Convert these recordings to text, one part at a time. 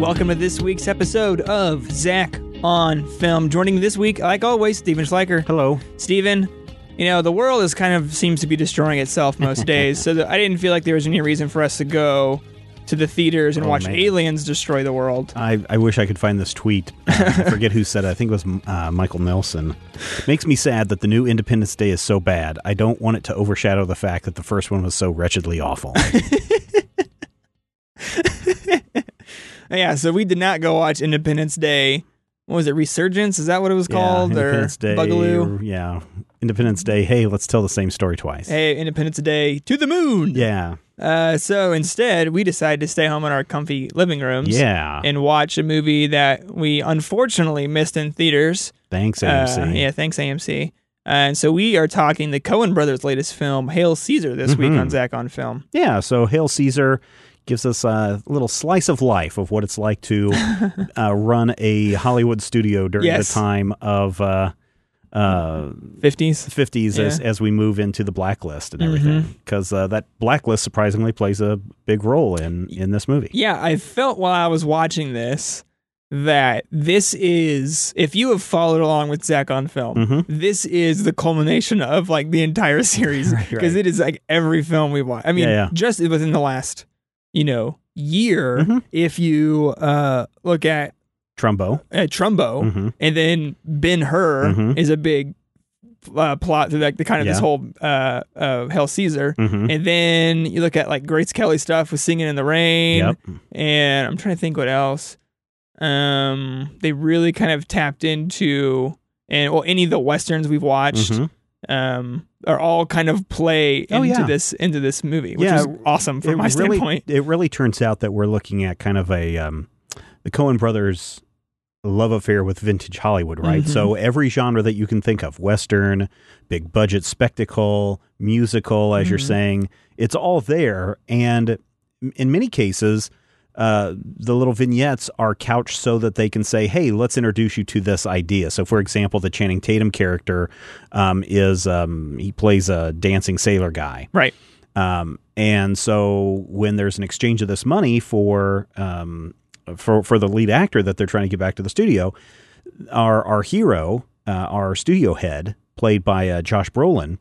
welcome to this week's episode of Zach on Film. Joining this week, like always, Steven Schleicher. Hello. Steven, you know, the world is kind of seems to be destroying itself most days, so I didn't feel like there was any reason for us to go to the theaters and Oh, watch man. aliens destroy the world. I, I wish I could find this tweet. I forget who said it. I think it was uh, Michael Nelson. Makes me sad that the new Independence Day is so bad. I don't want it to overshadow the fact that the first one was so wretchedly awful. Yeah, so we did not go watch Independence Day. What was it? Resurgence? Is that what it was called? yeah, or Independence Day. Boogaloo? yeah. Independence Day. Hey, let's tell the same story twice. Hey, Independence Day to the moon. Yeah. Uh, so instead, we decided to stay home in our comfy living rooms. Yeah. And watch a movie that we unfortunately missed in theaters. Thanks, Uh, AMC. yeah, thanks AMC. And so we are talking the Coen Brothers' latest film, Hail Caesar, this week Mm-hmm. on Zach on Film. Yeah, so Hail Caesar gives us a little slice of life of what it's like to uh, run a Hollywood studio during Yes. the time of uh, uh, 50s. 50s as, Yeah. as we move into the blacklist and everything. Because uh, that blacklist surprisingly plays a big role in, in this movie. Yeah, I felt while I was watching this that this is, if you have followed along with Zach on Film, Mhm. this is the culmination of like the entire series Right, because right. it is like every film we watch. I mean, Yeah, yeah. just within the last, you know, year, Mhm. if you uh, look at Trumbo. uh, Trumbo, Mhm. and then Ben Hur Mhm. is a big uh, plot through like the kind of this whole uh, uh, Hail Caesar. Mhm. And then you look at like Grace Kelly stuff with Singing in the Rain, Yep. and I'm trying to think what else. Um, they really kind of tapped into, and well, any of the westerns we've watched, Mhm. Um, are all kind of play Oh, into yeah. this into this movie, which Yeah, is awesome from my really, standpoint. It really turns out that we're looking at kind of a um, the Coen brothers love affair with vintage Hollywood, right? Mhm. So every genre that you can think of, western, big budget spectacle, musical, as you're Mhm. saying, it's all there. And in many cases, uh, the little vignettes are couched so that they can say, "Hey, let's introduce you to this idea." So, for example, the Channing Tatum character um, is um, he plays a dancing sailor guy, Right. um, and so when there's an exchange of this money for um, for for the lead actor that they're trying to get back to the studio, our our hero, uh, our studio head, played by uh, Josh Brolin,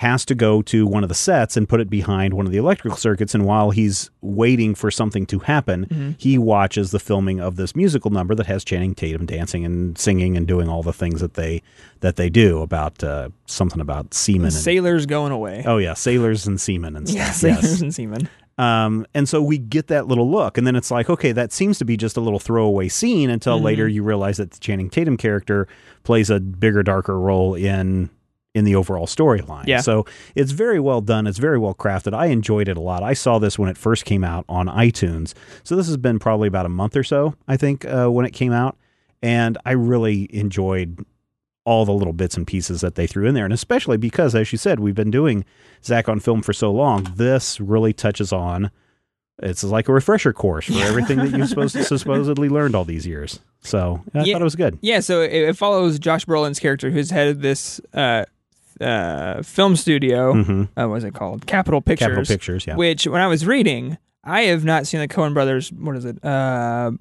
has to go to one of the sets and put it behind one of the electrical circuits. And while he's waiting for something to happen, he watches the filming of this musical number that has Channing Tatum dancing and singing and doing all the things that they that they do about uh, something about seamen. And, Sailors going away. oh yeah, sailors and seamen and stuff. yeah, Yes. sailors and seamen. Um, and so we get that little look, and then it's like, okay, that seems to be just a little throwaway scene until Mm-hmm. later you realize that the Channing Tatum character plays a bigger, darker role in in the overall storyline. Yeah. So it's very well done. It's very well crafted. I enjoyed it a lot. I saw this when it first came out on iTunes. So this has been probably about a month or so, I think, uh, when it came out, and I really enjoyed all the little bits and pieces that they threw in there. And especially because, as you said, we've been doing Zach on film for so long, this really touches on it's like a refresher course for everything that you've supposed supposedly learned all these years. So I Yeah. thought it was good. Yeah, so it, it follows Josh Brolin's character, who's head of this uh, uh, film studio. hmm Uh, what is it called? Capital Pictures. Capital Pictures, yeah. Which, when I was reading, I have not seen the Coen Brothers. What is it? Uh,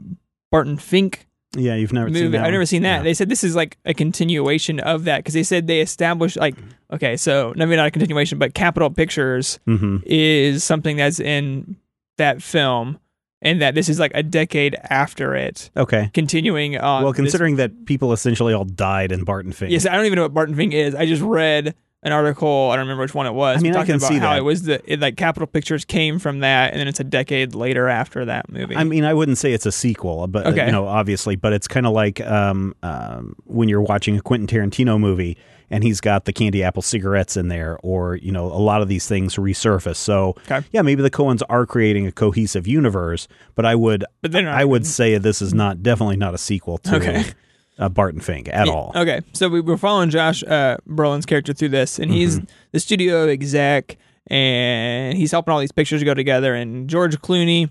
Barton Fink yeah, you've never seen movie. that. I've one? never seen that. Yeah. They said this is like a continuation of that because they said they established like okay, so maybe not a continuation, but Capital Pictures Mhm. is something that's in that film, and that this is like a decade after it, Okay. continuing on. well, this- considering that people essentially all died in Barton Fink. yes, I don't even know what Barton Fink is. I just read an article. I don't remember which one it was. I mean, I talking can about see how that. it was the it, like Capital Pictures came from that, and then it's a decade later after that movie. I mean, I wouldn't say it's a sequel, but uh, Okay. you know, obviously, but it's kind of like um, um, when you're watching a Quentin Tarantino movie and he's got the candy apple cigarettes in there, or you know, a lot of these things resurface. So, Okay. yeah, maybe the Coens are creating a cohesive universe, but I would, But they're not I would say this is not definitely not a sequel to Okay. uh, Barton Fink at Yeah, all. Okay, so we were following Josh uh, Brolin's character through this, and he's Mm-hmm. the studio exec, and he's helping all these pictures go together. And George Clooney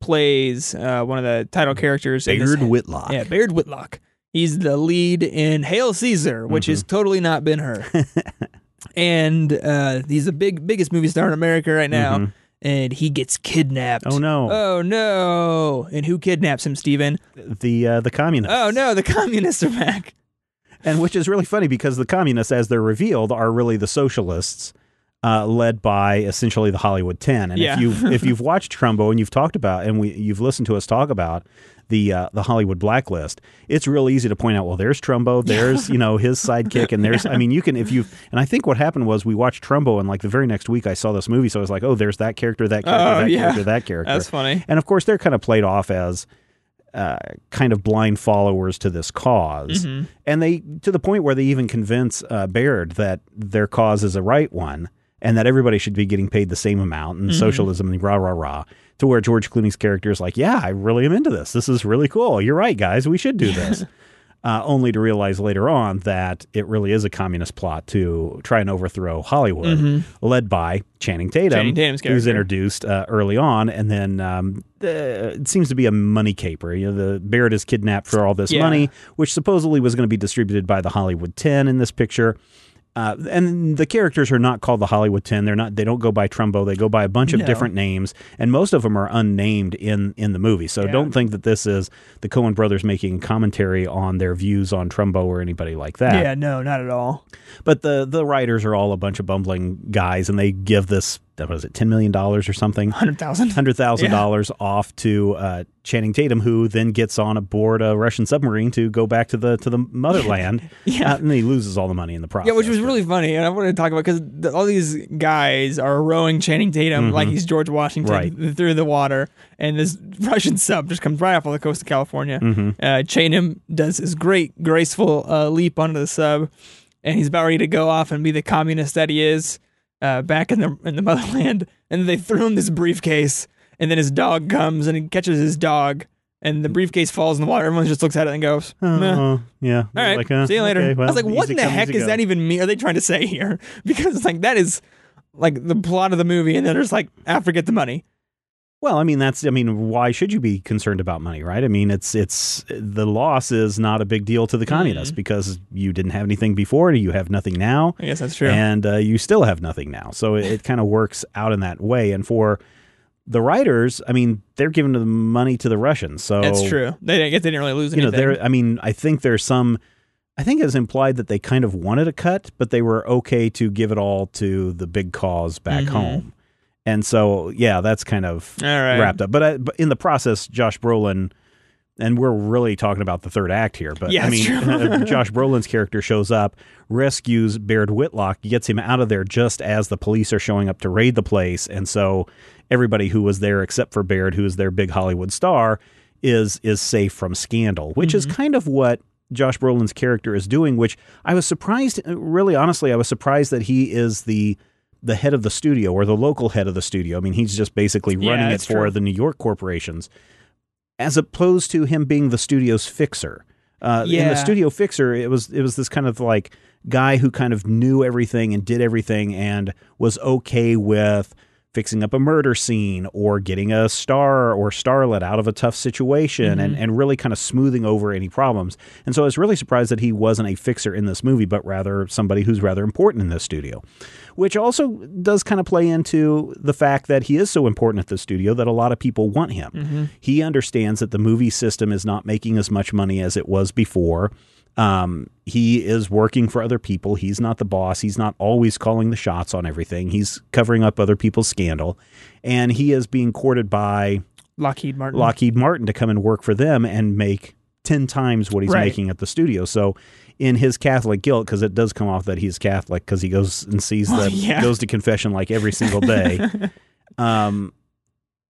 plays uh, one of the title characters. Bayard Whitlock. Yeah, Baird Whitlock. He's the lead in Hail Caesar, which Mm-hmm. is totally not Ben Hur. and uh, he's the big biggest movie star in America right now. Mhm. and he gets kidnapped. Oh no, Oh no! And who kidnaps him, Steven? the uh, the communists. Oh no, the communists are back. and which is really funny because the communists, as they're revealed, are really the socialists. Uh, led by essentially the Hollywood Ten, and Yeah. if you if you've watched Trumbo and you've talked about and we you've listened to us talk about the uh, the Hollywood blacklist, it's real easy to point out. Well, there's Trumbo, there's you know his sidekick, and there's I mean you can if you and I think what happened was we watched Trumbo and like the very next week I saw this movie, so I was like, oh, there's that character, that character, Oh, that yeah. character, that character. That's funny. And of course, they're kind of played off as uh, kind of blind followers to this because Mm-hmm. and they to the point where they even convince uh, Baird that their cause is a right one and that everybody should be getting paid the same amount and socialism and rah rah rah. To where George Clooney's character is like, yeah, I really am into this. This is really cool. You're right, guys. We should do this. Uh, only to realize later on that it really is a communist plot to try and overthrow Hollywood, led by Channing Tatum, Channing who's introduced uh, early on, and then um, uh, it seems to be a money caper. You know, the Barrett is kidnapped for all this Yeah. money, which supposedly was going to be distributed by the Hollywood Ten in this picture. Uh, and the characters are not called the Hollywood Ten. They're not. They don't go by Trumbo. They go by a bunch of No. different names, and most of them are unnamed in in the movie. So Yeah. don't think that this is the Coen brothers making commentary on their views on Trumbo or anybody like that. Yeah, no, not at all. But the the writers are all a bunch of bumbling guys, and they give this what is it, ten million dollars or something, Hundred thousand. hundred thousand dollars off to uh, Channing Tatum, who then gets on aboard a Russian submarine to go back to the to the motherland. Yeah. Uh, and he loses all the money in the process. Yeah, which was really funny, and I wanted to talk about because the, all these guys are rowing Channing Tatum like he's George Washington Mm-hmm. Right. through the water, and this Russian sub just comes right off of the coast of California. Mm-hmm. Uh, Channing does his great, graceful uh, leap onto the sub, and he's about ready to go off and be the communist that he is uh, back in the in the motherland. And they throw him this briefcase, and then his dog comes and he catches his dog. And the briefcase falls in the water. Everyone just looks at it and goes, "Meh." Oh, yeah. All right. Like, uh, see you later. okay, well, I was like, what in the heck is go. that even mean? Are they trying to say here? Because it's like that is like the plot of the movie, and then there's like, "I forget the money. Well, I mean, that's. I mean, why should you be concerned about money, right? I mean, it's it's the loss is not a big deal to the Mm-hmm. communists because you didn't have anything before, you have nothing now. I guess that's true. and uh, you still have nothing now. So it, it kind of works out in that way. And for the writers, I mean, they're giving the money to the Russians. So that's true. They guess they didn't really lose You know, anything. there. I mean, I think there's some. I think it's implied that they kind of wanted a cut, but they were okay to give it all to the big cause back Mhm. home. And so, yeah, that's kind of right. wrapped up. But, I, but in the process, Josh Brolin, and we're really talking about the third act here. But Yeah, I mean. Josh Brolin's character shows up, rescues Baird Whitlock, gets him out of there just as the police are showing up to raid the place, and so everybody who was there except for Baird, who is their big Hollywood star, is is safe from scandal, which is mm-hmm. kind of what. Josh Brolin's character is doing, which I was surprised. Really, honestly, I was surprised that he is the the head of the studio or the local head of the studio. I mean, he's just basically Yeah, running it for true. the New York corporations, as opposed to him being the studio's fixer. Uh, In Yeah. the studio fixer, it was it was this kind of like guy who kind of knew everything and did everything and was okay with fixing up a murder scene or getting a star or starlet out of a tough situation and, mm-hmm. and really kind of smoothing over any problems. And so I was really surprised that he wasn't a fixer in this movie, but rather somebody who's rather important in this studio. Which also does kind of play into the fact that he is so important at the studio that a lot of people want him. Mm-hmm. He understands that the movie system is not making as much money as it was before. Um, he is working for other people. He's not the boss. He's not always calling the shots on everything. He's covering up other people's scandal. And he is being courted by Lockheed Martin. Lockheed Martin to come and work for them and make 10 times what he's Right. making at the studio. So, in his Catholic guilt, because it does come off that he's Catholic because he goes and sees Well, the yeah. goes to confession like every single day. um,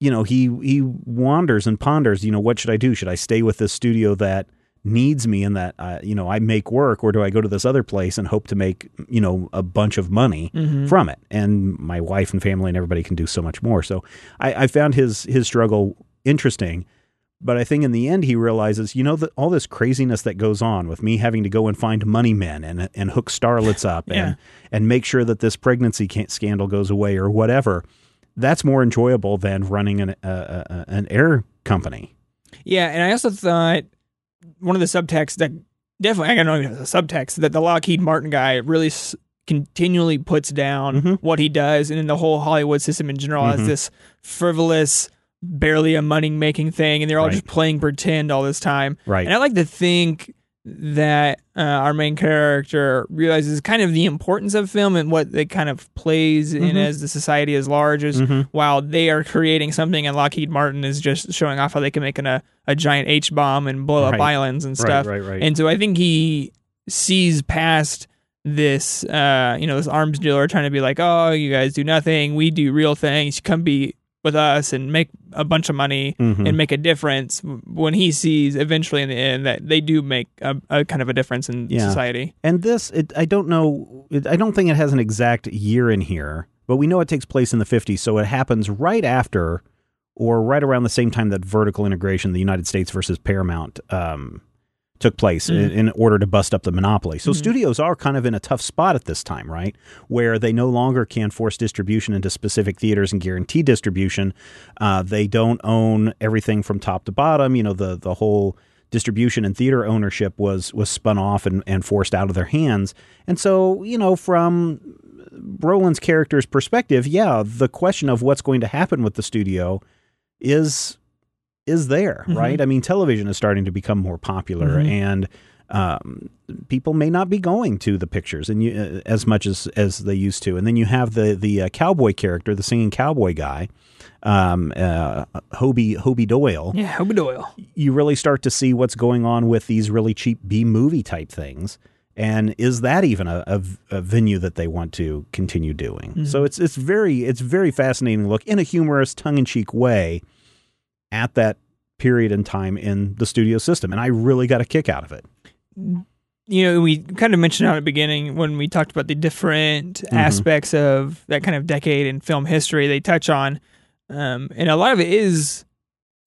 you know, he he wanders and ponders. You know, what should I do? Should I stay with this studio that needs me and that uh, you know I make work, or do I go to this other place and hope to make you know a bunch of money Mm-hmm. from it? And my wife and family and everybody can do so much more. So I, I found his his struggle interesting. But I think in the end he realizes, you know, that all this craziness that goes on with me having to go and find money men and and hook starlets up Yeah. and and make sure that this pregnancy can scandal goes away or whatever. That's more enjoyable than running an uh, uh, an air company. Yeah, and I also thought one of the subtexts that definitely I don't know if it's a subtext that the Lockheed Martin guy really s- continually puts down Mhm. what he does, and then the whole Hollywood system in general Mhm. has this frivolous, barely a money making thing, and they're all Right. just playing pretend all this time. Right. And I like to think that uh, our main character realizes kind of the importance of film and what it kind of plays in Mhm. as the society as large as Mhm. while they are creating something and Lockheed Martin is just showing off how they can make an, a, a giant H bomb and blow up Right. islands and stuff. right, right. right. And so I think he sees past this, uh, you know, this arms dealer trying to be like, oh, you guys do nothing. We do real things. Come be with us and make a bunch of money Mhm. and make a difference when he sees eventually in the end that they do make a, a kind of a difference in Yeah. society. And this, it, I don't know, it, I don't think it has an exact year in here, but we know it takes place in the 50s. So it happens right after or right around the same time that vertical integration, the United States versus Paramount, um, took place in, in order to bust up the monopoly. So studios are kind of in a tough spot at this time, right? Where they no longer can force distribution into specific theaters and guarantee distribution. Uh, they don't own everything from top to bottom. You know, the the whole distribution and theater ownership was was spun off and, and forced out of their hands. And so, you know, from Brolin's character's perspective, yeah, the question of what's going to happen with the studio is is there, Mhm. right? I mean, television is starting to become more popular, Mhm. and um, people may not be going to the pictures and you, uh, as much as as they used to. And then you have the the uh, cowboy character, the singing cowboy guy, um, uh, Hobie Hobie Doyle Yeah, Hobie Doyle. you really start to see what's going on with these really cheap B movie type things. And is that even a, a, a venue that they want to continue doing? So it's it's very it's very fascinating to look in a humorous, tongue in cheek way at that period in time in the studio system, and I really got a kick out of it. you know, we kind of mentioned out at the beginning when we talked about the different aspects of that kind of decade in film history they touch on. Um, and a lot of it is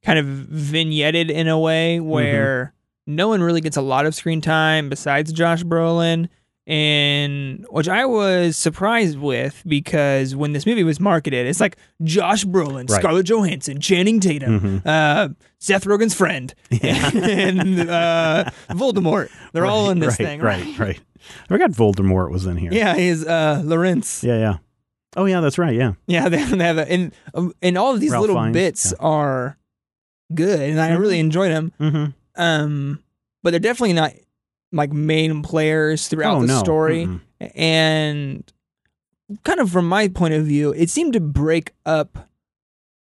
kind of vignetted in a way where no one really gets a lot of screen time besides Josh Brolin. And which I was surprised with because when this movie was marketed, it's like Josh Brolin, Right. Scarlett Johansson, Channing Tatum, uh, Seth Rogen's friend, and uh, Voldemort. They're all in this right, thing, right? Right. Right. I forgot Voldemort was in here. Yeah, he's uh, Lawrence. yeah, yeah. Oh yeah, that's right. Yeah, Yeah, they, they have a, and um, and all of these Ralph little Fiennes, bits yeah. are good, and I really enjoyed them. mm-hmm. Um, but they're definitely not like main players throughout Oh, the no. story, Mm-mm. and kind of from my point of view, it seemed to break up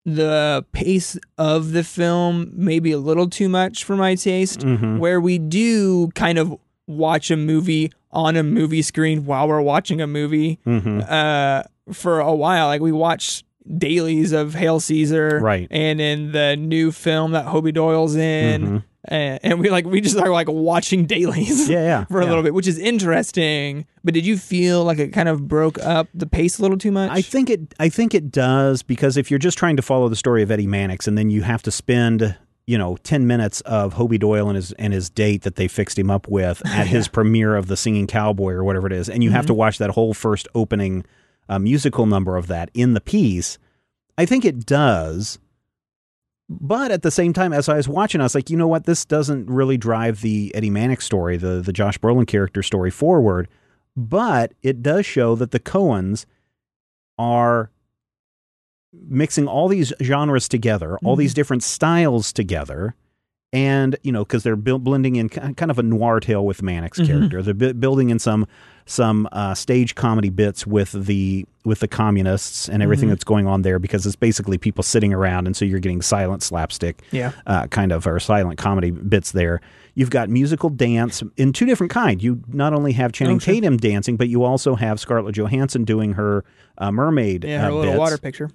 the pace of the film maybe a little too much for my taste. Mhm. Where we do kind of watch a movie on a movie screen while we're watching a movie Mhm. uh, for a while. Like we watch dailies of Hail Caesar, Right. And in the new film that Hobie Doyle's in, Mhm. And, and we like we just are like watching dailies Yeah, yeah. for a yeah. little bit, which is interesting. But did you feel like it kind of broke up the pace a little too much? I think it. I think it does because if you're just trying to follow the story of Eddie Mannix, and then you have to spend, you know, ten minutes of Hobie Doyle and his and his date that they fixed him up with at his premiere of the Singing Cowboy or whatever it is, and you have to watch that whole first opening uh, musical number of that in the piece. I think it does. But at the same time, as I was watching, I was like, you know what? This doesn't really drive the Eddie Mannix story, the the Josh Brolin character story forward. But it does show that the Coens are mixing all these genres together, all these mm-hmm. different styles together, and you know, because they're buil- blending in kind of a noir tale with Mannix character. They're bu- building in some some uh, stage comedy bits with the with the communists and everything that's going on there, because it's basically people sitting around, and so you're getting silent slapstick yeah. uh, kind of or silent comedy bits there. You've got musical dance in two different kind. You not only have Channing Oh, sure. Tatum dancing, but you also have Scarlett Johansson doing her uh, mermaid. Yeah, her uh, little bits. water picture.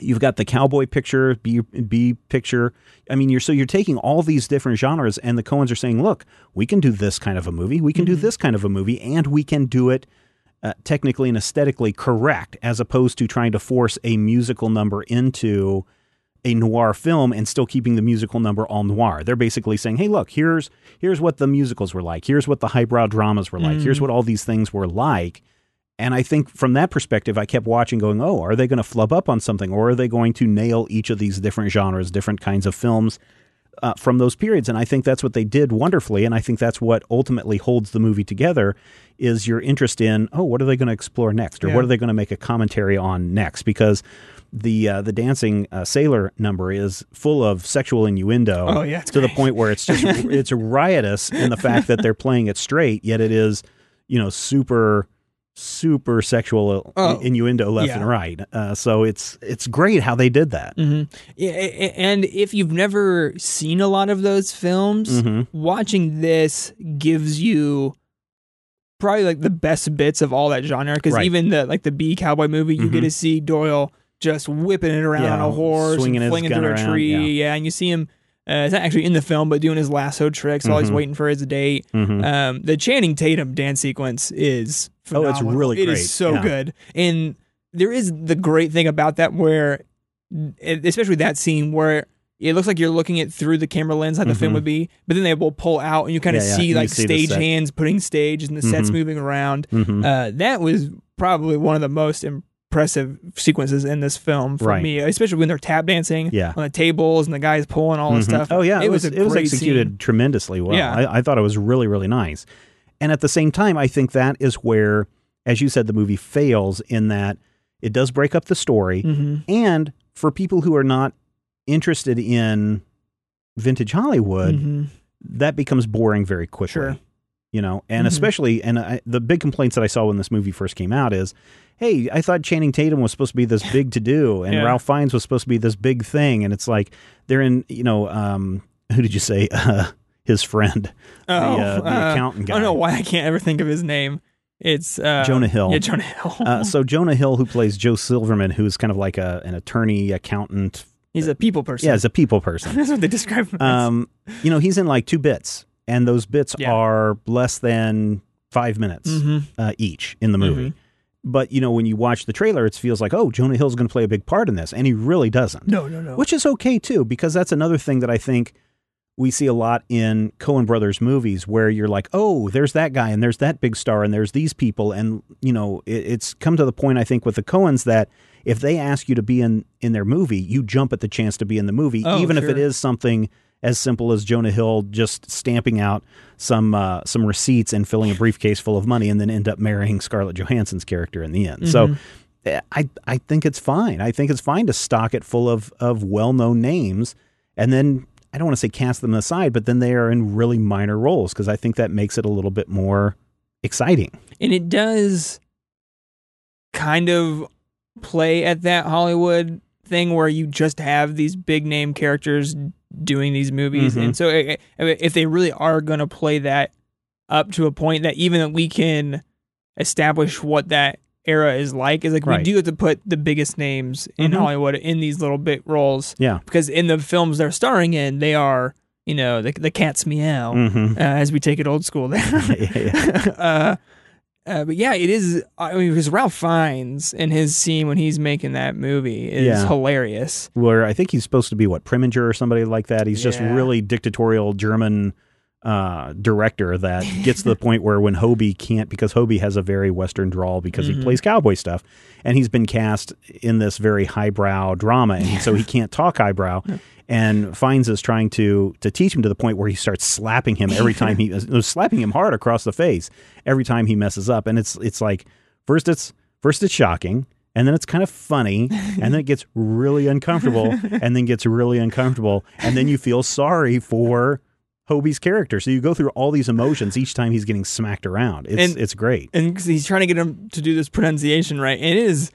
You've got the cowboy picture, B, B picture. I mean, you're so you're taking all these different genres, and the Coens are saying, "Look, we can do this kind of a movie. We can do this kind of a movie, and we can do it." Uh, technically and aesthetically correct, as opposed to trying to force a musical number into a noir film and still keeping the musical number all noir. They're basically saying, "Hey, look, here's here's what the musicals were like. Here's what the highbrow dramas were like. Here's what all these things were like." And I think from that perspective, I kept watching, going, "Oh, are they going to flub up on something, or are they going to nail each of these different genres, different kinds of films?" uh, from those periods. And I think that's what they did wonderfully. And I think that's what ultimately holds the movie together is your interest in, oh, what are they going to explore next? Or Yeah. what are they going to make a commentary on next? Because the uh, the dancing uh, sailor number is full of sexual innuendo Oh, yeah, to the point where it's just it's riotous in the fact that they're playing it straight, yet it is, you know, super super sexual Oh, innuendo left yeah. and right. Uh, so it's it's great how they did that. hmm Yeah, a- a- and if you've never seen a lot of those films, Mhm. watching this gives you probably like the best bits of all that genre. Because Right. even the like the B cowboy movie, you get Mhm. to see Doyle just whipping it around on a horse, swinging and flinging through a around, tree. Yeah. and you see him. Uh, it's not actually in the film, but doing his lasso tricks while he's Mhm. waiting for his date. Mhm. Um, the Channing Tatum dance sequence is Oh, it's phenomenal. really It great. is so Yeah. good, and there is the great thing about that where, especially that scene where it looks like you're looking at through the camera lens like the film Mhm. would be, but then they will pull out and you kind of Yeah, yeah, see and you like see the stage set. hands putting stage and the sets moving around. Uh, that was probably one of the most impressive sequences in this film for Right. me, especially when they're tap dancing Yeah. on the tables and the guys pulling all this Mhm. stuff. Oh yeah, it, was, a it was executed scene. tremendously well. Yeah. I, I thought it was really really nice. And at the same time, I think that is where, as you said, the movie fails in that it does break up the story, Mhm. and for people who are not interested in vintage Hollywood, Mhm. that becomes boring very quickly. Sure. You know, and Mhm. especially, and I, the big complaints that I saw when this movie first came out is, hey, I thought Channing Tatum was supposed to be this big to do, and Yeah. Ralph Fiennes was supposed to be this big thing, and it's like they're in, you know, um, who did you say, uh, his friend, Oh, uh, the uh, accountant guy. I don't know why I can't ever think of his name. It's uh, Jonah Hill. Yeah, Jonah Hill. uh, so Jonah Hill, who plays Joe Silverman, who's kind of like a, an attorney, accountant, He's a people person. yeah, as a people person. That's what they describe him as. um, you know, he's in like two bits, and those bits Yeah. are less than five minutes Mhm. uh, each in the movie. But you know, when you watch the trailer, it feels like, oh, Jonah Hill's going to play a big part in this, and he really doesn't. No, no, no. Which is okay too, because that's another thing that I think we see a lot in Coen Brothers movies, where you're like, oh, there's that guy, and there's that big star, and there's these people, and you know, it, it's come to the point I think with the Coens that if they ask you to be in in their movie, you jump at the chance to be in the movie, Oh, even if it is something as simple as Jonah Hill just stamping out some uh, some receipts and filling a briefcase full of money, and then end up marrying Scarlett Johansson's character in the end. So. eh, I, I think it's fine. I think it's fine to stock it full of, of well known names and then I don't want to say cast them aside, but then they are in really minor roles because I think that makes it a little bit more exciting. and it does kind of play at that Hollywood thing where you just have these big name characters doing these movies, Mhm. and so eh, eh, if they really are going to play that up to a point that even that we can establish what that era is like is like we do have to put the biggest names in Mhm. Hollywood in these little bit roles Yeah. because in the films they're starring in they are you know the the cat's meow Mm-hmm. uh, as we take it old school there. Yeah, uh, uh, but yeah, it is. I mean, because Ralph Fiennes in his scene when he's making that movie is Yeah. hilarious. Where I think he's supposed to be what Preminger or somebody like that. He's just really dictatorial German uh, director that gets to the point where when Hobie can't, because Hobie has a very Western drawl because he Mhm. plays cowboy stuff, and he's been cast in this very highbrow drama, and so he can't talk highbrow. And Fiennes is trying to to teach him to the point where he starts slapping him every time he uh, slapping him hard across the face every time he messes up, and it's it's like first it's first it's shocking. And then it's kind of funny, and then it gets really uncomfortable, and then gets really uncomfortable, and then you feel sorry for Hobie's character. So you go through all these emotions each time he's getting smacked around. It's And- it's great. And he's trying to get him to do this pronunciation right. And it is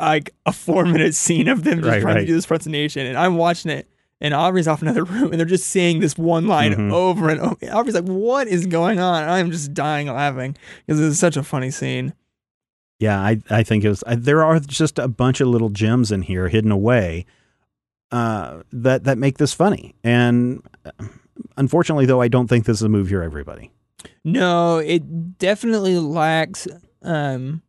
like a four minute scene of them just Right, trying right. to do this pronunciation. And I'm watching it, and Aubrey's off another room, and they're just saying this one line Mhm. over and over. Aubrey's like, "What is going on?" And I'm just dying laughing because it's such a funny scene. Yeah, I I think it was. I, there are just a bunch of little gems in here hidden away uh, that that make this funny. And unfortunately, though, I don't think this is a movie for everybody. No, it definitely lacks. Um,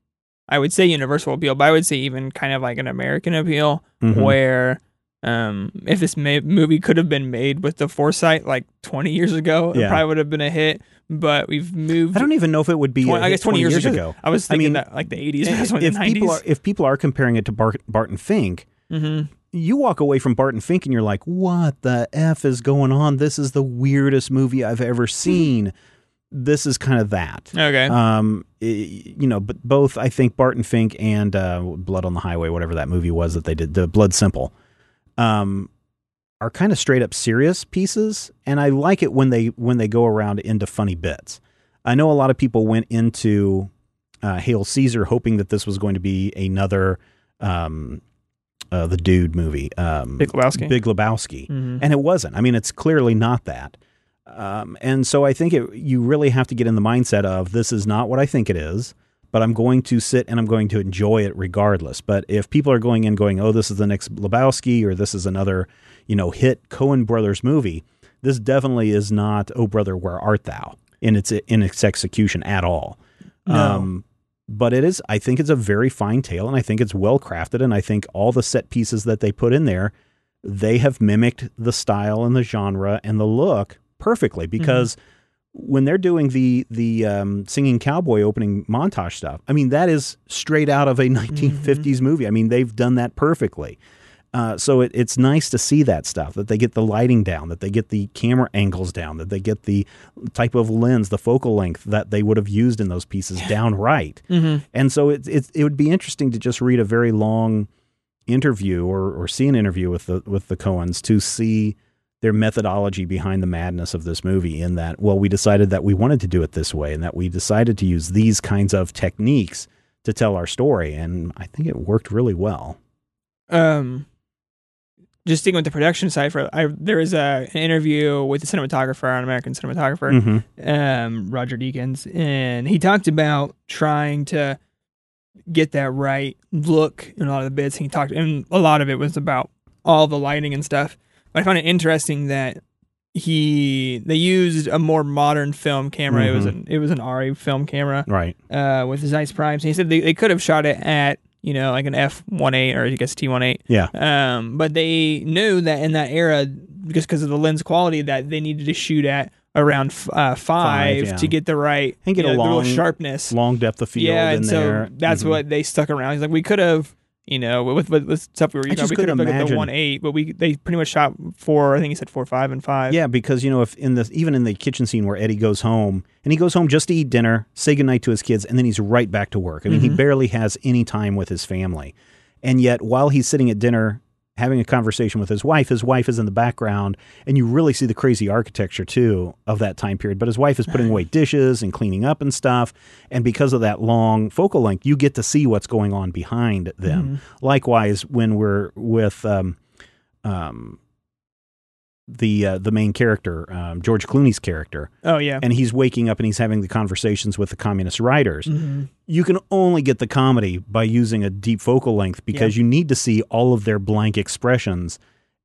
I would say universal appeal, but I would say even kind of like an American appeal, Mhm. where um, if this ma- movie could have been made with the foresight like 20 years ago, it probably would have been a hit. But we've moved. I don't even know if it would be. 20 a I guess 20, years, ago. I was I mean, that like the 80s, but if the people are if people are comparing it to Bart, Barton Fink, hmm you walk away from Barton Fink and you're like, what the F is going on? This is the weirdest movie I've ever seen. this is kind of that. Okay. Um, i- you know, but both I think Barton Fink and uh, Blood on the Highway, whatever that movie was that they did, the Blood Simple, um, are kind of straight up serious pieces, and I like it when they when they go around into funny bits. I know a lot of people went into uh, Hail Caesar hoping that this was going to be another um, uh, the Dude movie, um, Big Lebowski. Big Lebowski Mhm. and it wasn't. I mean, it's clearly not that. Um, and so I think it, you really have to get in the mindset of this is not what I think it is, but I'm going to sit and I'm going to enjoy it regardless. But if people are going in going, oh, this is the next Lebowski or this is another, you know, hit Coen Brothers movie, this definitely is not Oh Brother, Where Art Thou in its in its execution at all. No. But it is. I think it's a very fine tale, and I think it's well crafted, and I think all the set pieces that they put in there, they have mimicked the style and the genre and the look perfectly. Because when they're doing the the um, singing cowboy opening montage stuff, I mean that is straight out of a 1950s movie. I mean they've done that perfectly. Uh, so it, it's nice to see that stuff that they get the lighting down, that they get the camera angles down, that they get the type of lens, the focal length that they would have used in those pieces down right. Mhm. And so it, it it would be interesting to just read a very long interview or, or see an interview with the with the Coens to see their methodology behind the madness of this movie in that well we decided that we wanted to do it this way and that we decided to use these kinds of techniques to tell our story and I think it worked really well. um just sticking with the production side for I there is a an interview with the cinematographer an American cinematographer Mhm. um Roger Deakins and he talked about trying to get that right look in a lot of the bits he talked and a lot of it was about all the lighting and stuff but I found it interesting that he they used a more modern film camera it was an it was an ARRI film camera Right. uh, with Zeiss primes. And he said they, they could have shot it at you know like an f 18 or I guess T 18 Yeah. Um, but they knew that in that era, just because of the lens quality, that they needed to shoot at around f- uh, five, Five, yeah. to get the right And get you a know, real long- sharpness. Long depth of field yeah, and so there. that's Mhm. what they stuck around. He's like, we could have. You know, with, with with stuff we were I using, just we could have looked the one eight, but we they pretty much shot four. I think he said four, five, and five. Yeah, because you know, if in the even in the kitchen scene where Eddie goes home and he goes home just to eat dinner, say goodnight to his kids, and then he's right back to work. I mean, he mm-hmm. barely has any time with his family. And yet while he's sitting at dinner having a conversation with his wife, his wife is in the background, and you really see the crazy architecture too of that time period. But his wife is putting away dishes and cleaning up and stuff. And because of that long focal length, you get to see what's going on behind them. Likewise, when we're with um, um, the uh, the main character, um, George Clooney's character, Oh yeah. and he's waking up and he's having the conversations with the communist writers. Mhm. You can only get the comedy by using a deep focal length because you need to see all of their blank expressions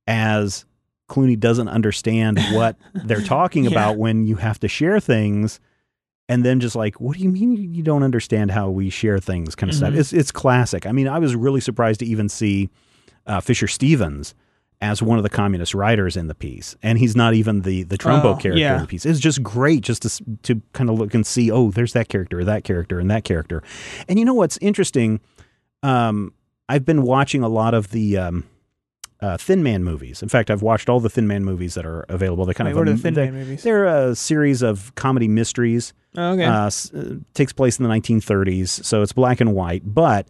as Clooney doesn't understand what they're talking Yeah. about when you have to share things. And then just like, what do you mean you don't understand how we share things? Kind of stuff. Mhm. It's it's classic. I mean, I was really surprised to even see uh, Fisher Stevens as one of the communist writers in the piece, and he's not even the the Trumbo Oh, character yeah. in the piece. It's just great just to to kind of look and see. Oh, there's that character, or that character, and that character. And you know what's interesting? Um, I've been watching a lot of the. Um, uh, Thin Man movies. In fact, I've watched all the Thin Man movies that are available. They're kind Wait, of what are a- the Thin they're, Man movies? they're a series of comedy mysteries Oh, okay. uh, s- uh, takes place in the 1930s, so it's black and white, but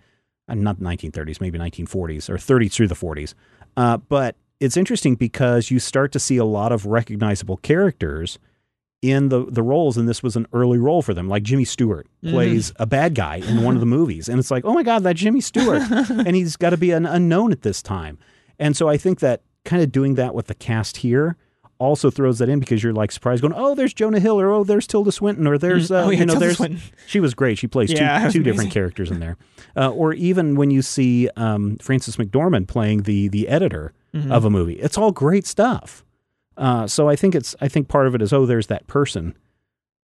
uh, not 1930s, maybe 1940s or 30s through the 40s. Uh, but it's interesting because you start to see a lot of recognizable characters in the the roles, and this was an early role for them. Like Jimmy Stewart plays a bad guy in one of the movies, and it's like, oh my god, that Jimmy Stewart, and he's got to be an unknown at this time. And so I think that kind of doing that with the cast here also throws that in because you're like surprised going, oh, there's Jonah Hill or oh, there's Tilda Swinton or there's uh, oh yeah, you know Tilda there's Swinton. she was great. She plays Yeah, two two different characters in there, uh, or even when you see um, Frances McDormand playing the the editor Mm-hmm. of a movie, it's all great stuff. Uh, so I think it's I think part of it is oh, there's that person,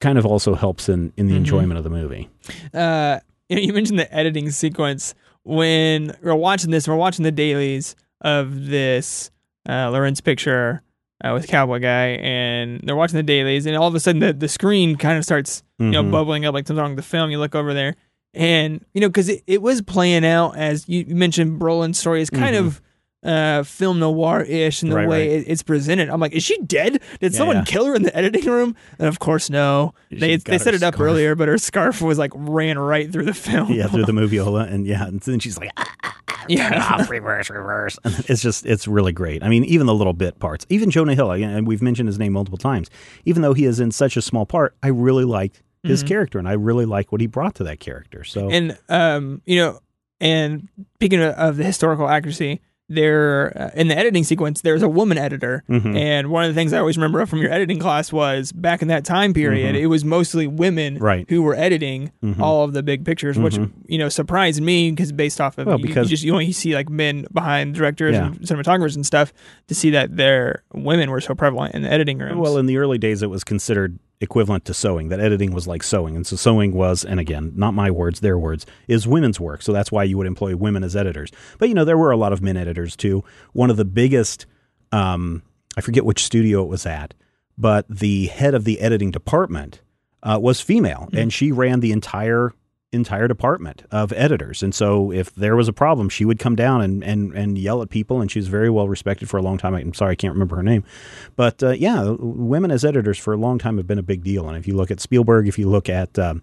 kind of also helps in in the Mhm. enjoyment of the movie. uh, you, you mentioned the editing sequence when we're watching this. We're watching the dailies of this uh, Lorenz picture uh, with Cowboy Guy, and they're watching the dailies, and all of a sudden the, the screen kind of starts you know Mhm. bubbling up like something wrong with the film. You look over there, and you know because it, it was playing out as you mentioned. Brolin's story is kind Mhm. of uh, film noir ish in the Right, way right. it, it's presented. I'm like, is she dead? Did Yeah, someone yeah. kill her in the editing room? And of course, no. She They they set it up scarf. earlier, but her scarf was like ran right through the film. yeah, through the moviola, and yeah, and then she's like, ah, yeah. off, reverse, reverse. And it's just, it's really great. I mean, even the little bit parts, even Jonah Hill, and we've mentioned his name multiple times. Even though he is in such a small part, I really liked his character, and I really like what he brought to that character. So, Mm-hmm. And um, you know, and speaking of, of the historical accuracy, there uh, in the editing sequence, there's a woman editor, Mhm. and one of the things I always remember from your editing class was back in that time period, it was mostly women Mm-hmm. Right. who were editing all of the big pictures, which you know surprised me because based off of Well, you, you because- just you only see like men behind directors Yeah. and cinematographers and stuff to see that their women were so prevalent in the editing rooms. well, in the early days, it was considered equivalent to sewing. That editing was like sewing, and so sewing was, and again, not my words, their words, is women's work. So that's why you would employ women as editors. But you know, there were a lot of men editors too. One of the biggest, um, I forget which studio it was at, but the head of the editing department uh, was female, and she ran the entire entire department of editors. And so if there was a problem, she would come down and, and, and yell at people. And she was very well respected for a long time. I'm sorry, I can't remember her name. But uh, yeah, women as editors for a long time have been a big deal. And if you look at Spielberg, if you look at um,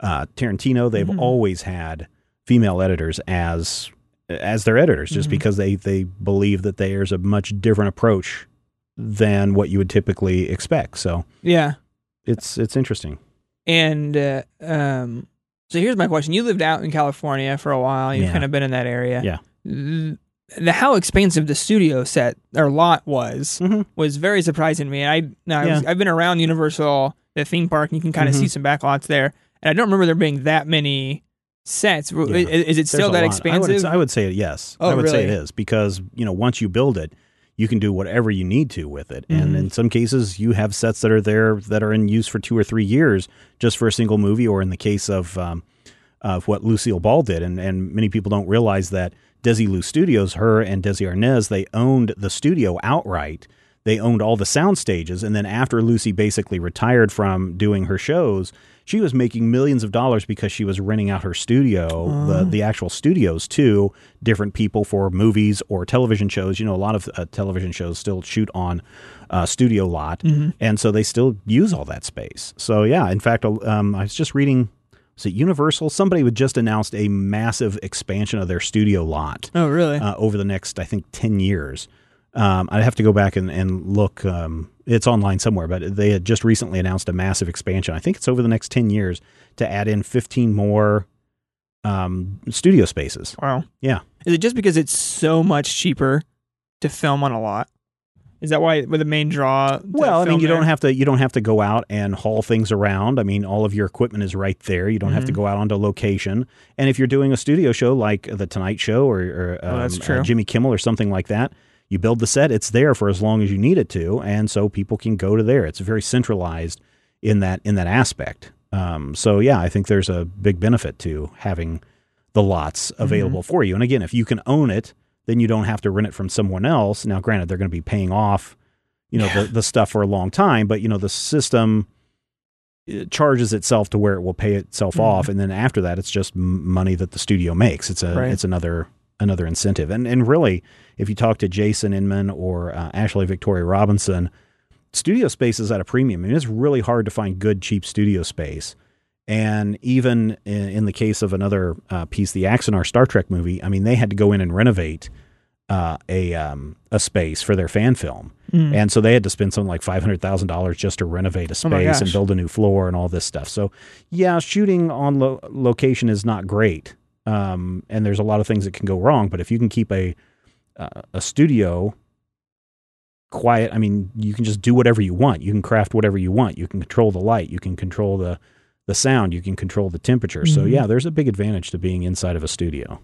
uh, Tarantino, they've always had female editors as as their editors, just because they they believe that there's a much different approach than what you would typically expect. So yeah. it's it's interesting. And uh, um, so here's my question: You lived out in California for a while. You've Yeah. kind of been in that area. Yeah. Th- The how expansive the studio set or lot was Mhm. was very surprising to me. I now I Yeah. I've been around Universal, the theme park, and you can kind of Mhm. see some backlots there. And I don't remember there being that many sets. Yeah. Is, is it still a that expansive? I would, I would say yes. Oh, I would say it really? is because you know once you build it, you can do whatever you need to with it. And Mhm. in some cases, you have sets that are there that are in use for two or three years just for a single movie. Or in the case of um, of what Lucille Ball did, and and many people don't realize that Desilu Studios, her and Desi Arnaz, they owned the studio outright. They owned all the sound stages, and then after Lucy basically retired from doing her shows, she was making millions of dollars because she was renting out her studio, the the actual studios to different people for movies or television shows. You know, a lot of uh, television shows still shoot on uh, studio lot, and so they still use all that space. So yeah, in fact, um, I was just reading. Was it Universal? Somebody would just announced a massive expansion of their studio lot oh, really? uh, over the next, I think, 10 years. Um, I'd have to go back and, and look. Um, it's online somewhere, but they had just recently announced a massive expansion. I think it's over the next 10 years to add in 15 more um, studio spaces. wow. Yeah. Is it just because it's so much cheaper to film on a lot? Is that why with the main draw? Well, I mean, you don't have to you don't have to go out and haul things around. I mean, all of your equipment is right there. You don't have to Mm-hmm. go out onto location. And if you're doing a studio show like the Tonight Show or, or Oh, um, true. uh, Jimmy Kimmel or something like that, you build the set. It's there for as long as you need it to, and so people can go to there. It's very centralized in that in that aspect. Um, so yeah, I think there's a big benefit to having the lots Mm-hmm. available for you. And again, if you can own it, then you don't have to rent it from someone else. Now, granted, they're going to be paying off, you know, the, the stuff for a long time, but you know, the system it charges itself to where it will pay itself Mhm. off, and then after that, it's just money that the studio makes. It's a Right. it's another another incentive. And and really, if you talk to Jason Inman or uh, Ashley Victoria Robinson, studio space is at a premium. I mean, it's really hard to find good cheap studio space. And even in, in the case of another uh, piece, the Axanar Star Trek movie, I mean, they had to go in and renovate uh, a um, a space for their fan film, Mm. and so they had to spend something like five hundred thousand dollars just to renovate a Oh space and build a new floor and all this stuff. So, yeah, shooting on lo- location is not great, um, and there's a lot of things that can go wrong. But if you can keep a uh, a studio quiet, I mean, you can just do whatever you want. You can craft whatever you want. You can control the light. You can control the the sound. You can control the temperature. So Mhm. yeah, there's a big advantage to being inside of a studio.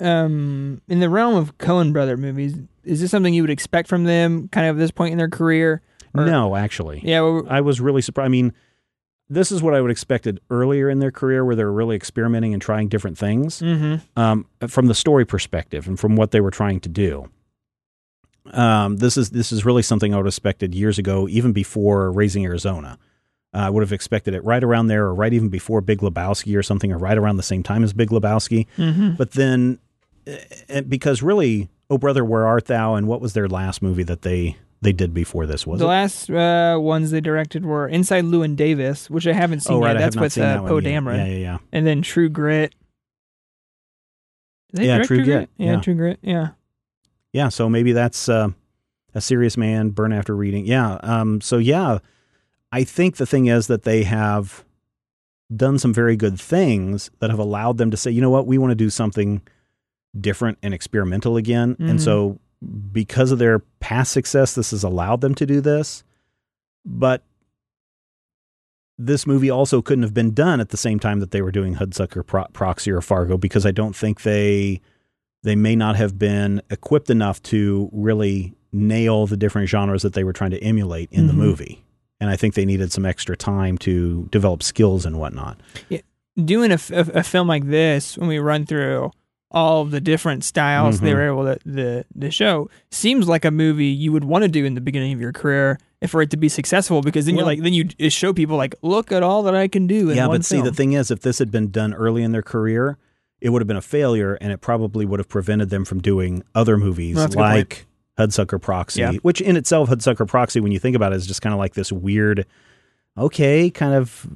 um, in the realm of Coen brother movies, is this something you would expect from them, kind of at this point in their career? Or- no, actually, Yeah. Well, I was really surprised. I mean, this is what I would expected earlier in their career, where they were really experimenting and trying different things hmm um, from the story perspective and from what they were trying to do. Um, this is this is really something I would have expected years ago, even before Raising Arizona. Uh, I would have expected it right around there, or right even before Big Lebowski, or something, or right around the same time as Big Lebowski. hmm But then uh, because really, Oh Brother, Where Art Thou, and what was their last movie that they they did before this? Was the it? last uh, ones they directed were Inside Llewyn Davis, which I haven't seen oh, right, yet. That's with uh, that Poe. Dameron, Yeah, yeah, yeah. and then True Grit. Yeah, True Grit, Yeah, yeah. True Grit. Yeah. Yeah, so maybe that's uh, a serious man, burn after reading. Yeah. Um, so yeah, I think the thing is that they have done some very good things that have allowed them to say, you know what, we want to do something different and experimental again. Mhm. And so because of their past success, this has allowed them to do this. But this movie also couldn't have been done at the same time that they were doing Hudsucker Pro- Proxy or Fargo because I don't think they they may not have been equipped enough to really nail the different genres that they were trying to emulate in the Mhm. movie. And I think they needed some extra time to develop skills and whatnot. Yeah. Doing a, f- a- a film like this, when we run through all of the different styles they Mhm. were able to the the show, seems like a movie you would want to do in the beginning of your career if for it to be successful. Because then you're like, then you show people like, look at all that I can do. In yeah, but see, the thing is, if this had been done early in their career, it would have been a failure, and it probably would have prevented them from doing other movies Well, like Hudsucker Proxy, Yeah. which in itself, Hudsucker Proxy, when you think about it, is just kind of like this weird, okay, kind of,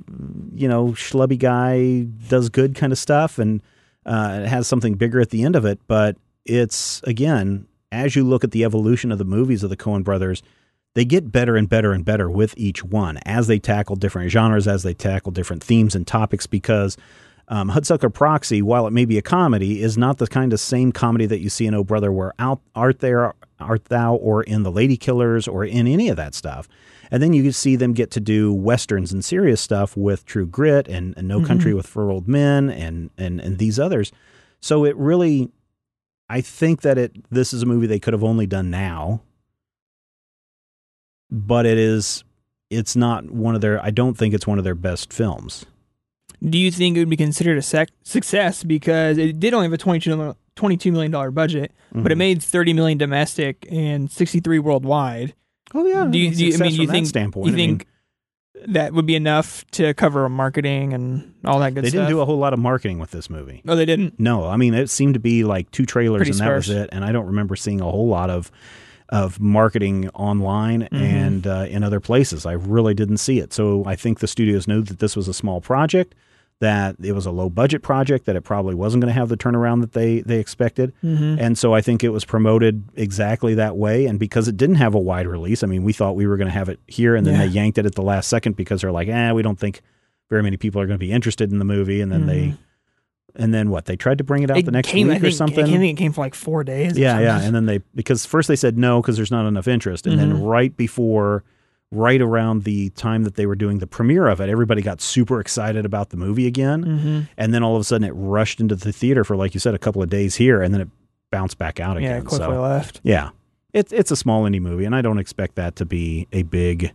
you know, schlubby guy does good kind of stuff, and uh, it has something bigger at the end of it. But it's again, as you look at the evolution of the movies of the Coen Brothers, they get better and better and better with each one as they tackle different genres, as they tackle different themes and topics. Because um, Hudsucker Proxy, while it may be a comedy, is not the kind of same comedy that you see in Oh Brother, where out art there art thou, or in The Lady Killers, or in any of that stuff. And then you see them get to do westerns and serious stuff with True Grit and, and No Country with for Old Men and and and these others. So it really, I think that it this is a movie they could have only done now, but it is. It's not one of their. I don't think it's one of their best films. do you think it would be considered a sec- success because it did only have a 22 $22 million budget, but it Mhm. made 30 million domestic and 63 worldwide. Oh yeah. Do you, do you I mean, you think standpoint? you I mean, think that would be enough to cover marketing and all that good they stuff? They didn't do a whole lot of marketing with this movie? No, they didn't. No, I mean it seemed to be like two trailers Pretty and that was it. And I don't remember seeing a whole lot of of marketing online Mm-hmm. and uh, in other places. I really didn't see it. So I think the studios knew that this was a small project, that it was a low budget project, that it probably wasn't going to have the turnaround that they they expected. Mm-hmm. And so I think it was promoted exactly that way. And because it didn't have a wide release, I mean, we thought we were going to have it here, and then Yeah. they yanked it at the last second because they're like, eh, we don't think very many people are going to be interested in the movie. And then they, and then what? They tried to bring it out the next Mm-hmm. came, I week think, or something. I think it came for like four days. yeah, yeah. And then they, because first they said no because there's not enough interest. And then Mhm. right before, right around the time that they were doing the premiere of it, everybody got super excited about the movie again. Mhm. And then all of a sudden it rushed into the theater for, like you said, a couple of days here. And then it bounced back out again. yeah, quickly so. left. Yeah, it's it's a small indie movie, and I don't expect that to be a big,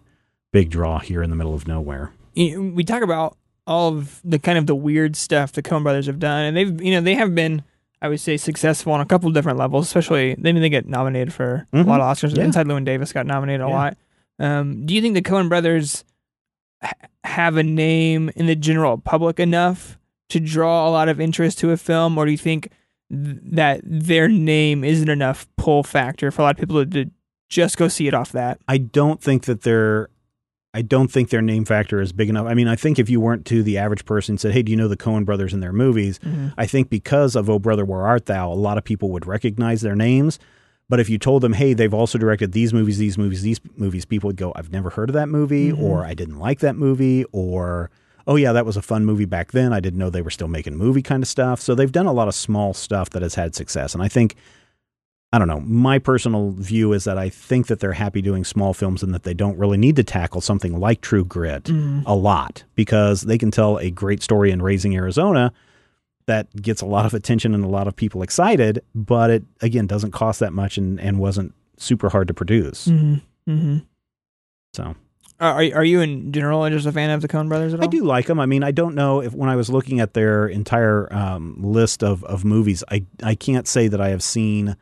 big draw here in the middle of nowhere. We talk about all of the kind of the weird stuff the Coen Brothers have done, and they've you know they have been I would say successful on a couple of different levels. Especially they I mean, they get nominated for Mhm. a lot of Oscars. Yeah. Inside Llewyn Davis got nominated a Yeah. lot. Um, do you think the Coen Brothers ha- have a name in the general public enough to draw a lot of interest to a film, or do you think th- that their name isn't enough pull factor for a lot of people to, to just go see it off that? I don't think that their I don't think their name factor is big enough. I mean, I think if you weren't to the average person and said, "Hey, do you know the Coen Brothers and their movies?" I think because of "Oh Brother, Where Art Thou," a lot of people would recognize their names. But if you told them, "Hey, they've also directed these movies, these movies, these movies," people would go, "I've never heard of that movie," Mhm. or "I didn't like that movie," or "Oh yeah, that was a fun movie back then. I didn't know they were still making movie kind of stuff." So they've done a lot of small stuff that has had success, and I think. I don't know. My personal view is that I think that they're happy doing small films and that they don't really need to tackle something like True Grit Mhm. a lot because they can tell a great story in Raising Arizona that gets a lot of attention and a lot of people excited, but it again doesn't cost that much and, and wasn't super hard to produce. Mm-hmm. Mm-hmm. So Are are you in general just a fan of the Coen Brothers at all? I do like them. I mean, I don't know if when I was looking at their entire um, list of, of movies, I I can't say that I have seen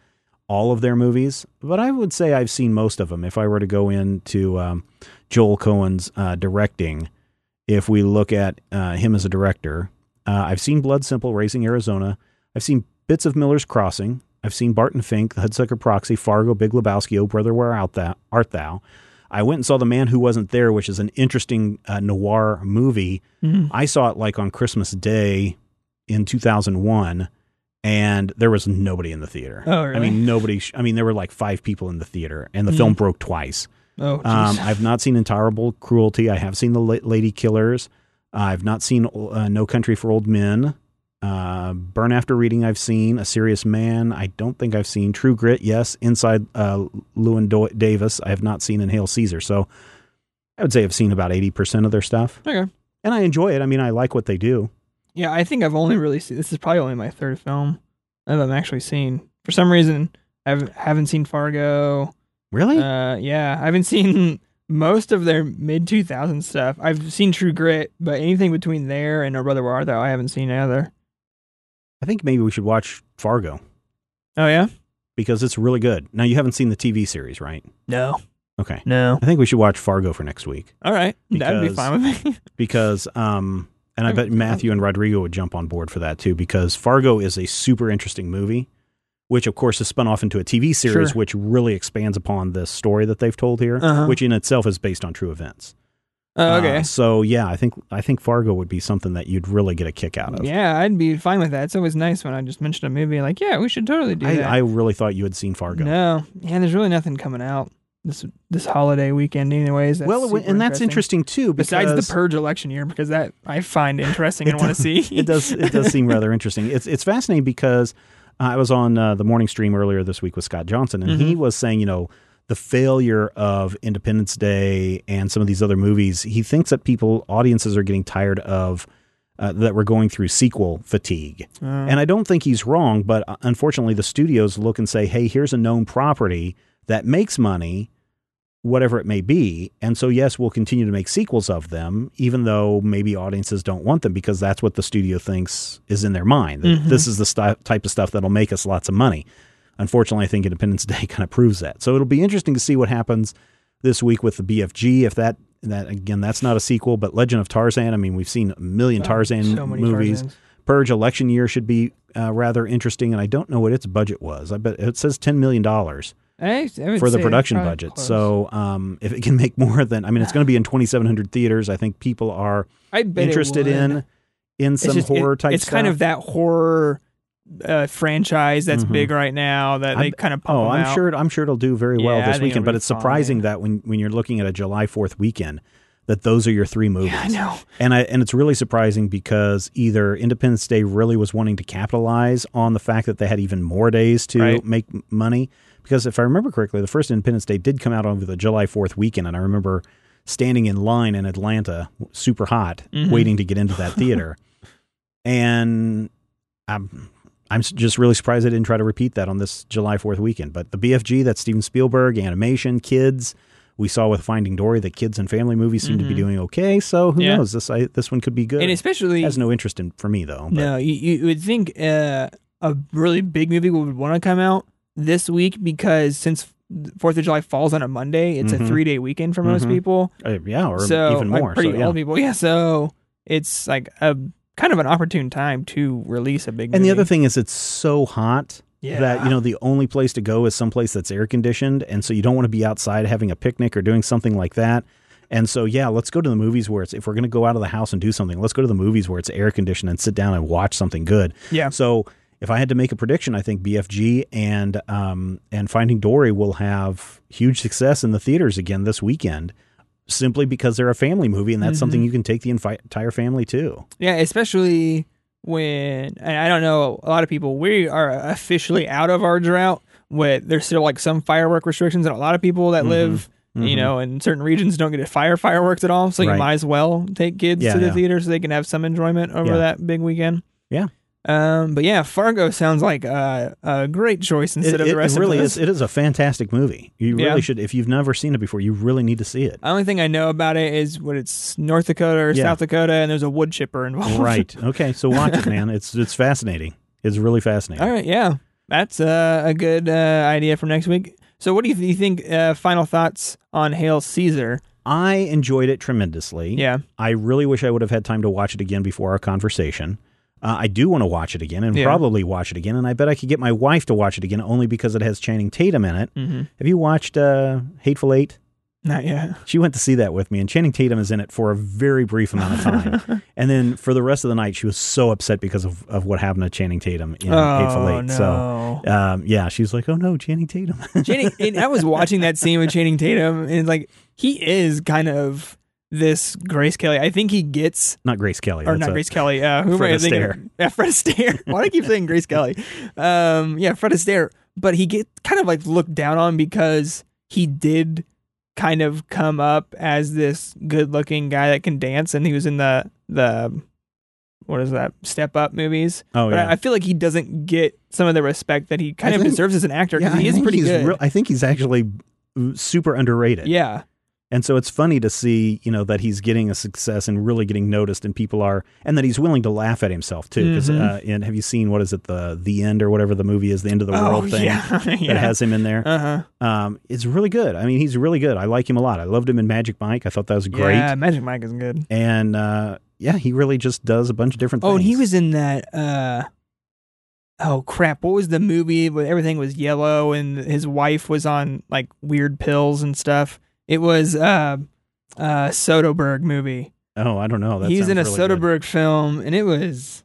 all of their movies, but I would say I've seen most of them. If I were to go into um, Joel Coen's uh, directing, if we look at uh, him as a director, uh, I've seen Blood Simple, Raising Arizona. I've seen bits of Miller's Crossing. I've seen Barton Fink, The Hudsucker Proxy, Fargo, Big Lebowski, Oh Brother, Where Art Thou? Art Thou? I went and saw The Man Who Wasn't There, which is an interesting uh, noir movie. Mhm. I saw it like on Christmas Day in 2001, and there was nobody in the theater. Oh, really? I mean, nobody. Sh- I mean, there were like five people in the theater, and the Mhm. film broke twice. Oh, Um. I've not seen Intolerable Cruelty. I have seen The La- Lady Killers. I've not seen uh, No Country for Old Men. Uh, Burn After Reading, I've seen. A Serious Man, I don't think I've seen. True Grit, yes. Inside uh, Llewyn Do- Davis, I have not seen. And Hail Caesar. So I would say I've seen about 80% of their stuff. okay. And I enjoy it. I mean, I like what they do. Yeah, I think I've only really seen. This is probably only my third film that I've actually seen. For some reason, I haven't, haven't seen Fargo. Really? Uh, yeah, I haven't seen most of their mid 2000s stuff. I've seen True Grit, but anything between there and Oh Brother Where Art Thou, I haven't seen either. I think maybe we should watch Fargo Oh yeah? because it's really good. Now, you haven't seen the TV series, right? No, Okay. no. I think we should watch Fargo for next week. All right, that'd be Because- fine with me. because um and I bet Matthew and Rodrigo would jump on board for that too because Fargo is a super interesting movie which of course is spun off into a TV series Sure. which really expands upon the story that they've told here Uh-huh. which in itself is based on true events. Oh, okay. Uh, so yeah, I think I think Fargo would be something that you'd really get a kick out of. yeah, I'd be fine with that. It's always nice when I just mention a movie like, yeah, we should totally do I, that. I really thought you had seen Fargo. No, yeah, there's really nothing coming out this this holiday weekend, anyways. That's well, and that's interesting too because Besides the purge election year, because that I find interesting and want to see. it does it does seem rather interesting. It's it's fascinating because I was on uh, the morning stream earlier this week with Scott Johnson, and he was saying, you know, the failure of Independence Day and some of these other movies. He thinks that people, audiences, are getting tired of. Uh, that we're going through sequel fatigue. Uh, And I don't think he's wrong, but uh, unfortunately, the studios look and say, hey, here's a known property that makes money, whatever it may be. And so, yes, we'll continue to make sequels of them, even though maybe audiences don't want them because that's what the studio thinks is in their mind. Mhm. This is the sti- type of stuff that'll make us lots of money. Unfortunately, I think Independence Day kind of proves that. So it'll be interesting to see what happens this week with the BFG. If that, that again, that's not a sequel, but Legend of Tarzan. I mean, we've seen a million Tarzan so many movies. Tarzans. Purge election year should be uh, rather interesting, and I don't know what its budget was. I bet it says ten million dollars I, I for the production budget. close. So um, if it can make more than, I mean, it's going to be in twenty seven hundred theaters. I think people are it interested in in some just- it- horror type. It's kind of that horror uh, franchise that's Mhm. big right now that they I'm- kind of Oh, I'm out. sure. I'm sure it'll do very well Yeah, this weekend. But it's surprising that when when you're looking at a July Fourth weekend, that those are your three movies. Yeah, I know. And I and it's really surprising because either Independence Day really was wanting to capitalize on the fact that they had even more days to Right. make money. Because if I remember correctly, the first Independence Day did come out over the July Fourth weekend, and I remember standing in line in Atlanta, super hot, Mhm. waiting to get into that theater. and I'm I'm just really surprised I didn't try to repeat that on this July Fourth weekend. But the BFG, that's Steven Spielberg, animation, kids. We saw with Finding Dory that kids and family movies seem to be Mhm. doing okay. So who Yeah. knows? This I, this one could be good. And especially It has no interest in for me though. But no, you, you would think uh, a really big movie would want to come out this week because since Fourth of July falls on a Monday, it's Mhm. a three day weekend for most Mhm. people. uh, yeah, or so even like, more. pretty so, yeah. old people. Yeah, so it's like a kind of an opportune time to release a big. And the other thing is, it's so hot yeah. that you know the only place to go is someplace that's air conditioned, and so you don't want to be outside having a picnic or doing something like that. And so, yeah, let's go to the movies where it's if we're going to go out of the house and do something, let's go to the movies where it's air conditioned and sit down and watch something good. yeah, So, if I had to make a prediction, I think BFG and um, and Finding Dory will have huge success in the theaters again this weekend, simply because they're a family movie, and that's Mhm. something you can take the entire family to. yeah, especially when and I don't know a lot of people. We are officially out of our drought. With there's still like some firework restrictions, and a lot of people that Mhm. live you Mhm. know, in certain regions don't get to fire fireworks at all. So you Right. might as well take kids Yeah, to the yeah. theater so they can have some enjoyment over Yeah. that big weekend. Yeah. Um, but yeah, Fargo sounds like a, a great choice instead It, of the rest it really of is. It is a fantastic movie. You Yeah. really should. If you've never seen it before, you really need to see it. The only thing I know about it is what it's North Dakota or Yeah. South Dakota, and there's a wood chipper involved. right. Okay. So watch it, man. It's it's fascinating. It's really fascinating. All right. Yeah, that's uh, a good uh, idea for next week. So, what do you, th- you think? Uh, final thoughts on Hail Caesar? I enjoyed it tremendously. Yeah. I really wish I would have had time to watch it again before our conversation. Uh, I do want to watch it again and Yeah. probably watch it again. And I bet I could get my wife to watch it again only because it has Channing Tatum in it. Mm-hmm. Have you watched uh, Hateful Eight? Not yet. She went to see that with me, and Channing Tatum is in it for a very brief amount of time. and then for the rest of the night, she was so upset because of, of what happened to Channing Tatum in Hateful oh Eight. no. So, um, yeah, she's like, oh no, Channing Tatum. Channing, and I was watching that scene with Channing Tatum, and it's like he is kind of this Grace Kelly. I think he gets, not Grace Kelly. or not a- Grace Kelly. Uh, who am Fred I thinking? Astaire. Yeah, Fred Astaire. Why do I keep saying Grace Kelly? Um, yeah, Fred Astaire. But he get kind of like looked down on because he did kind of come up as this good-looking guy that can dance, and he was in the the what is that Step Up movies. Oh, but yeah. I, I feel like he doesn't get some of the respect that he kind I of think- deserves as an actor because Yeah, he I is think pretty he's good. real- I think he's actually super underrated. yeah. And so it's funny to see, you know, that he's getting a success and really getting noticed, and people are, and that he's willing to laugh at himself too. Because, Mhm. uh, and have you seen what is it, the the end or whatever the movie is, the end of the world oh, thing Yeah. that yeah. has him in there? uh huh. Um, it's really good. I mean, he's really good. I like him a lot. I loved him in Magic Mike. I thought that was great. Yeah, Magic Mike is good. And uh, yeah, he really just does a bunch of different things. Oh, and he was in that. uh Oh crap! What was the movie where everything was yellow and his wife was on like weird pills and stuff? It was uh, uh Soderbergh movie. Oh, I don't know. That he was in a really good. Soderbergh film, and it was.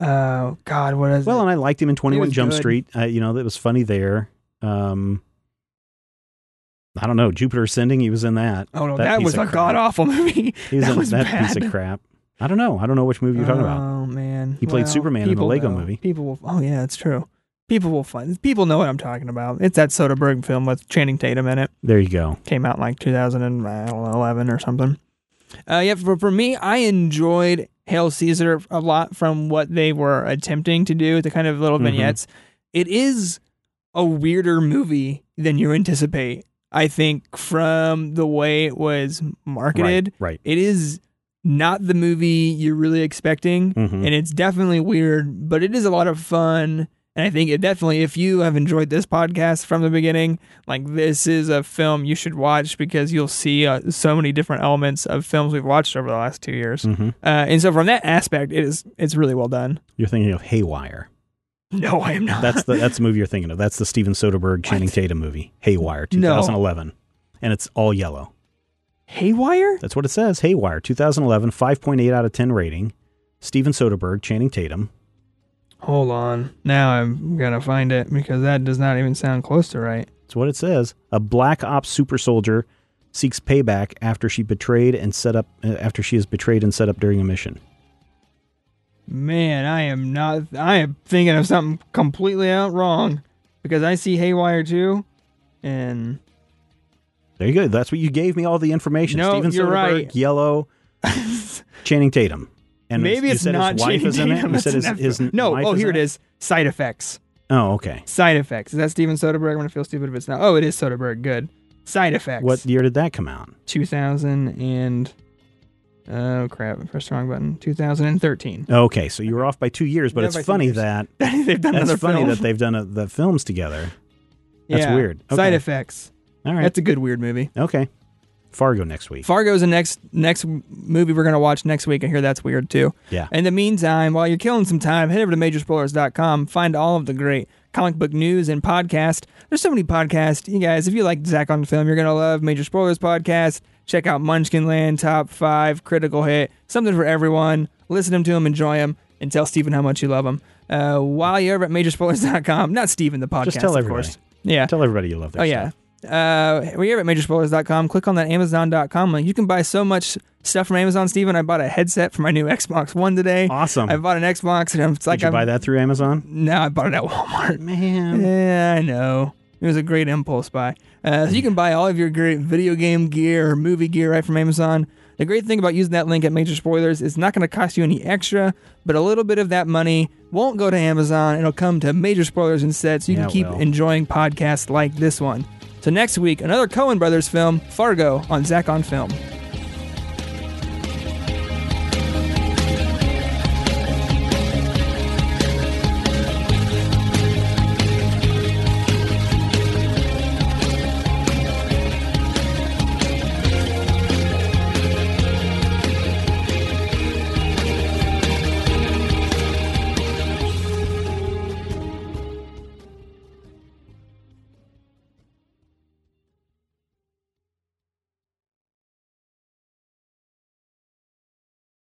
Oh God, what is Well, it? and I liked him in Twenty One Jump good. Street. Uh, you know, that was funny there. Um, I don't know. Jupiter Ascending. He was in that. oh no, that that, was a god awful movie. He was that in was that bad. piece of crap. I don't know. I don't know which movie you're talking about. Oh man, He played Well, Superman in the Lego know. movie. People will. Oh yeah, that's true. People will find. People know what I'm talking about. It's that Soderbergh film with Channing Tatum in it. There you go. Came out in like 2011 or something. Uh, yeah, for, for me, I enjoyed Hail Caesar a lot from what they were attempting to do, the kind of little Mhm. vignettes. It is a weirder movie than you anticipate. I think from the way it was marketed, Right. it is not the movie you're really expecting, right. Mhm. and it's definitely weird, but it is a lot of fun. And I think it definitely, if you have enjoyed this podcast from the beginning, like this is a film you should watch because you'll see uh, so many different elements of films we've watched over the last two years. Mhm. Uh, and so from that aspect, it is it's really well done. You're thinking of Haywire. No, I am not. That's the that's the movie you're thinking of. That's the Steven Soderbergh Channing Tatum movie, Haywire, No. 2011, and it's all yellow. Haywire. That's what it says. Haywire, 2011, 5.8 out of 10 rating. Steven Soderbergh, Channing Tatum. Hold on. Now I'm gonna find it because that does not even sound close to right. That's what it says. A black ops super soldier seeks payback after she betrayed and set up uh, after she is betrayed and set up during a mission. Man, I am not. I am thinking of something completely out wrong because I see Haywire too, and There you go. That's what you gave me all the information. No, Steven you're Soderbergh, right. yellow, Channing Tatum. And maybe it's not his wife Channing is in it. Tatum, You said his, his no. Oh, here it is. Side effects. Oh, okay. Side effects. Is that Steven Soderbergh? I'm gonna feel stupid if it's not. Oh, it is Soderbergh. Good. Side effects. What year did that come out? 2000 and oh crap! Press the wrong button. 2013. Okay, so you were off by two years, but Yeah, it's funny that They've done that's funny film. that they've done a, the films together. That's Yeah. weird. Side effects. All right. That's a good weird movie. okay. Fargo next week. Fargo's the next next movie we're gonna watch next week. I hear that's weird too. Yeah. In the meantime, while you're killing some time, head over to majorspoilers.com. Find all of the great comic book news and podcast. There's so many podcasts. You guys, if you like Zach on the Film, you're gonna love Major Spoilers podcast. Check out Munchkin Land Top Five, Critical Hit, something for everyone. Listen to them, enjoy them, and tell Steven how much you love him. Uh, while you're over at majorspoilers.com, not Steven the podcast, Just tell of everybody. course. Yeah. Tell everybody you love their Oh yeah. stuff. Uh, we're here at majorspoilers.com. Click on that Amazon.com link. You can buy so much stuff from Amazon, Steven. I bought a headset for my new Xbox One today. Awesome. I bought an Xbox, and it's like Did you I'm, buy that through Amazon? No, I bought it at Walmart. Man. Yeah, I know. It was a great impulse buy. Uh, so you can buy all of your great video game gear or movie gear right from Amazon. The great thing about using that link at Major Spoilers is it's not going to cost you any extra, but a little bit of that money won't go to Amazon. It'll come to Major Spoilers instead, so you Yeah, can keep enjoying podcasts like this one. So next week, another Coen Brothers film, Fargo, on Zach on Film.